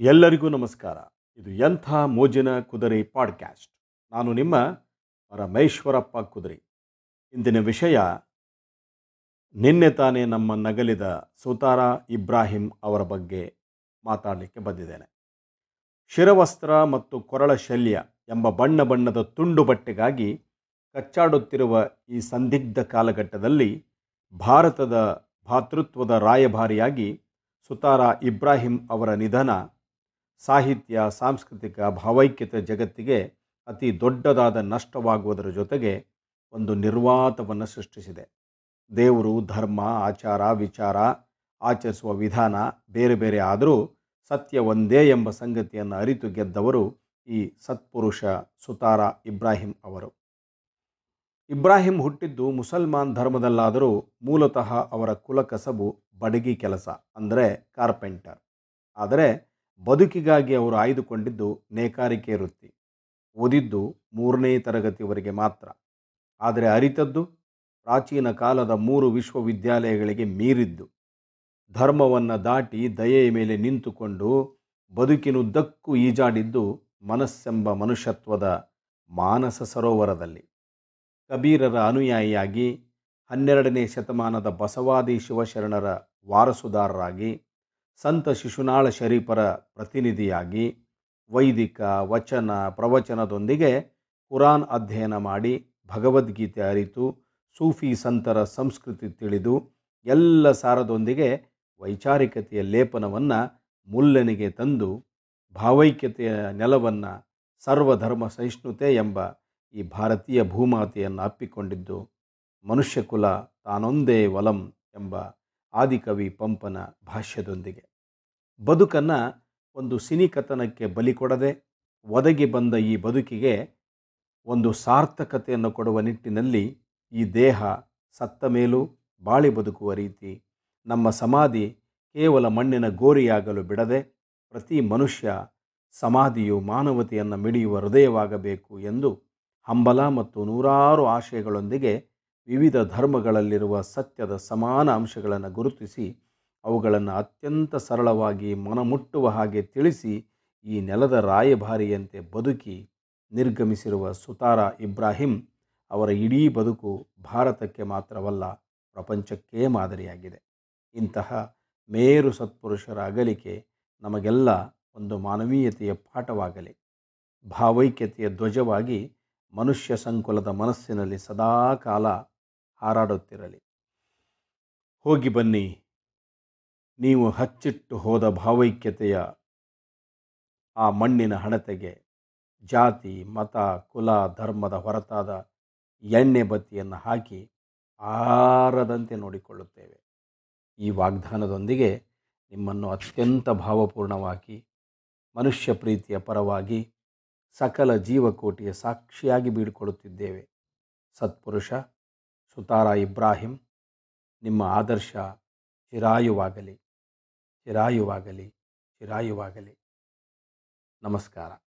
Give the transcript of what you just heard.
ಎಲ್ಲರಿಗೂ ನಮಸ್ಕಾರ. ಇದು ಎಂಥ ಮೋಜಿನ ಕುದುರೆ ಪಾಡ್ಕ್ಯಾಸ್ಟ್. ನಾನು ನಿಮ್ಮ ರಮೇಶ್ವರಪ್ಪ ಕುದುರೆ. ಇಂದಿನ ವಿಷಯ, ನಿನ್ನೆ ತಾನೇ ನಮ್ಮ ನಗಲಿದ ಸುತಾರ ಇಬ್ರಾಹಿಂ ಅವರ ಬಗ್ಗೆ ಮಾತಾಡಲಿಕ್ಕೆ ಬಂದಿದ್ದೇನೆ. ಶಿರವಸ್ತ್ರ ಮತ್ತು ಕೊರಳ ಶಲ್ಯ ಎಂಬ ಬಣ್ಣ ಬಣ್ಣದ ತುಂಡು ಬಟ್ಟೆಗಾಗಿ ಕಚ್ಚಾಡುತ್ತಿರುವ ಈ ಸಂದಿಗ್ಧ ಕಾಲಘಟ್ಟದಲ್ಲಿ ಭಾರತದ ಭಾತೃತ್ವದ ರಾಯಭಾರಿಯಾಗಿ ಸುತಾರ ಇಬ್ರಾಹಿಂ ಅವರ ನಿಧನ ಸಾಹಿತ್ಯ, ಸಾಂಸ್ಕೃತಿಕ, ಭಾವೈಕ್ಯತೆ ಜಗತ್ತಿಗೆ ಅತಿ ದೊಡ್ಡದಾದ ನಷ್ಟವಾಗುವುದರ ಜೊತೆಗೆ ಒಂದು ನಿರ್ವಾತವನ್ನು ಸೃಷ್ಟಿಸಿದೆ. ದೇವರು, ಧರ್ಮ, ಆಚಾರ, ವಿಚಾರ, ಆಚರಿಸುವ ವಿಧಾನ ಬೇರೆ ಬೇರೆ ಆದರೂ ಸತ್ಯ ಒಂದೇ ಎಂಬ ಸಂಗತಿಯನ್ನು ಅರಿತು ಗೆದ್ದವರು ಈ ಸತ್ಪುರುಷ ಸುತಾರ ಇಬ್ರಾಹಿಂ ಅವರು. ಇಬ್ರಾಹಿಂ ಹುಟ್ಟಿದ್ದು ಮುಸಲ್ಮಾನ್ ಧರ್ಮದಲ್ಲಾದರೂ ಮೂಲತಃ ಅವರ ಕುಲಕಸಬು ಬಡಗಿ ಕೆಲಸ, ಅಂದರೆ ಕಾರ್ಪೆಂಟರ್. ಆದರೆ ಬದುಕಿಗಾಗಿ ಅವರು ಆಯ್ದುಕೊಂಡಿದ್ದು ನೇಕಾರಿಕೆ ವೃತ್ತಿ. ಓದಿದ್ದು ಮೂರನೇ ತರಗತಿವರೆಗೆ ಮಾತ್ರ. ಆದರೆ ಅರಿತದ್ದು ಪ್ರಾಚೀನ ಕಾಲದ ಮೂರು ವಿಶ್ವವಿದ್ಯಾಲಯಗಳಿಗೆ ಮೀರಿದ್ದು. ಧರ್ಮವನ್ನು ದಾಟಿ ದಯೆಯ ಮೇಲೆ ನಿಂತುಕೊಂಡು ಬದುಕಿನುದ್ದಕ್ಕೂ ಈಜಾಡಿದ್ದು ಮನಸ್ಸೆಂಬ ಮನುಷ್ಯತ್ವದ ಮಾನಸ ಸರೋವರದಲ್ಲಿ. ಕಬೀರರ ಅನುಯಾಯಿಯಾಗಿ ಹನ್ನೆರಡನೇ ಶತಮಾನದ ಬಸವಾದಿ ಶಿವಶರಣರ ವಾರಸುದಾರರಾಗಿ ಸಂತ ಶಿಶುನಾಳ ಶರೀಫರ ಪ್ರತಿನಿಧಿಯಾಗಿ ವೈದಿಕ ವಚನ ಪ್ರವಚನದೊಂದಿಗೆ ಕುರಾನ್ ಅಧ್ಯಯನ ಮಾಡಿ ಭಗವದ್ಗೀತೆ ಅರಿತು ಸೂಫಿ ಸಂತರ ಸಂಸ್ಕೃತಿ ತಿಳಿದು ಎಲ್ಲ ಸಾರದೊಂದಿಗೆ ವೈಚಾರಿಕತೆಯ ಲೇಪನವನ್ನು ಮುಲ್ಲನಿಗೆ ತಂದು ಭಾವೈಕ್ಯತೆಯ ನೆಲವನ್ನು ಸರ್ವಧರ್ಮ ಸಹಿಷ್ಣುತೆ ಎಂಬ ಈ ಭಾರತೀಯ ಭೂಮಾತೆಯನ್ನು ಅಪ್ಪಿಕೊಂಡಿದ್ದು, ಮನುಷ್ಯಕುಲ ತಾನೊಂದೇ ವಲಂ ಎಂಬ ಆದಿಕವಿ ಪಂಪನ ಭಾಷ್ಯದೊಂದಿಗೆ. ಬದುಕನ್ನು ಒಂದು ಸಿನಿಕತನಕ್ಕೆ ಬಲಿ ಕೊಡದೆ ಒದಗಿ ಬಂದ ಈ ಬದುಕಿಗೆ ಒಂದು ಸಾರ್ಥಕತೆಯನ್ನು ಕೊಡುವ ನಿಟ್ಟಿನಲ್ಲಿ ಈ ದೇಹ ಸತ್ತ ಮೇಲೂ ಬಾಳಿ ಬದುಕುವ ರೀತಿ ನಮ್ಮ ಸಮಾಧಿ ಕೇವಲ ಮಣ್ಣಿನ ಗೋರಿಯಾಗಲು ಬಿಡದೆ ಪ್ರತಿ ಮನುಷ್ಯ ಸಮಾಧಿಯು ಮಾನವತೆಯನ್ನು ಮಿಡಿಯುವ ಹೃದಯವಾಗಬೇಕು ಎಂದು ಹಂಬಲ ಮತ್ತು ನೂರಾರು ಆಶಯಗಳೊಂದಿಗೆ ವಿವಿಧ ಧರ್ಮಗಳಲ್ಲಿರುವ ಸತ್ಯದ ಸಮಾನ ಅಂಶಗಳನ್ನು ಗುರುತಿಸಿ ಅವುಗಳನ್ನು ಅತ್ಯಂತ ಸರಳವಾಗಿ ಮನಮುಟ್ಟುವ ಹಾಗೆ ತಿಳಿಸಿ ಈ ನೆಲದ ರಾಯಭಾರಿಯಂತೆ ಬದುಕಿ ನಿರ್ಗಮಿಸಿರುವ ಸುತಾರ ಇಬ್ರಾಹಿಂ ಅವರ ಇಡೀ ಬದುಕು ಭಾರತಕ್ಕೆ ಮಾತ್ರವಲ್ಲ, ಪ್ರಪಂಚಕ್ಕೇ ಮಾದರಿಯಾಗಿದೆ. ಇಂತಹ ಮೇರು ಸತ್ಪುರುಷರ ಅಗಲಿಕೆ ನಮಗೆಲ್ಲ ಒಂದು ಮಾನವೀಯತೆಯ ಪಾಠವಾಗಲಿ. ಭಾವೈಕ್ಯತೆಯ ಧ್ವಜವಾಗಿ ಮನುಷ್ಯ ಸಂಕುಲದ ಮನಸ್ಸಿನಲ್ಲಿ ಸದಾ ಕಾಲ ಹಾರಾಡುತ್ತಿರಲಿ. ಹೋಗಿ ಬನ್ನಿ. ನೀವು ಹಚ್ಚಿಟ್ಟು ಹೋದ ಭಾವೈಕ್ಯತೆಯ ಆ ಮಣ್ಣಿನ ಹಣತೆಗೆ ಜಾತಿ, ಮತ, ಕುಲ, ಧರ್ಮದ ಹೊರತಾದ ಎಣ್ಣೆ ಬತ್ತಿಯನ್ನು ಹಾಕಿ ಆರದಂತೆ ನೋಡಿಕೊಳ್ಳುತ್ತೇವೆ. ಈ ವಾಗ್ದಾನದೊಂದಿಗೆ ನಿಮ್ಮನ್ನು ಅತ್ಯಂತ ಭಾವಪೂರ್ಣವಾಗಿ, ಮನುಷ್ಯ ಪ್ರೀತಿಯ ಪರವಾಗಿ, ಸಕಲ ಜೀವಕೋಟಿಯ ಸಾಕ್ಷಿಯಾಗಿ ಬೀಡಿಕೊಳ್ಳುತ್ತಿದ್ದೇವೆ ಸತ್ಪುರುಷ, ಸುತಾರ ಇಬ್ರಾಹಿಂ, ನಿಮ್ಮ ಆದರ್ಶ ಚಿರಾಯುವಾಗಲಿ. ಚಿರಾಯುವಾಗಲಿ ಚಿರಾಯುವಾಗಲಿ. ನಮಸ್ಕಾರ.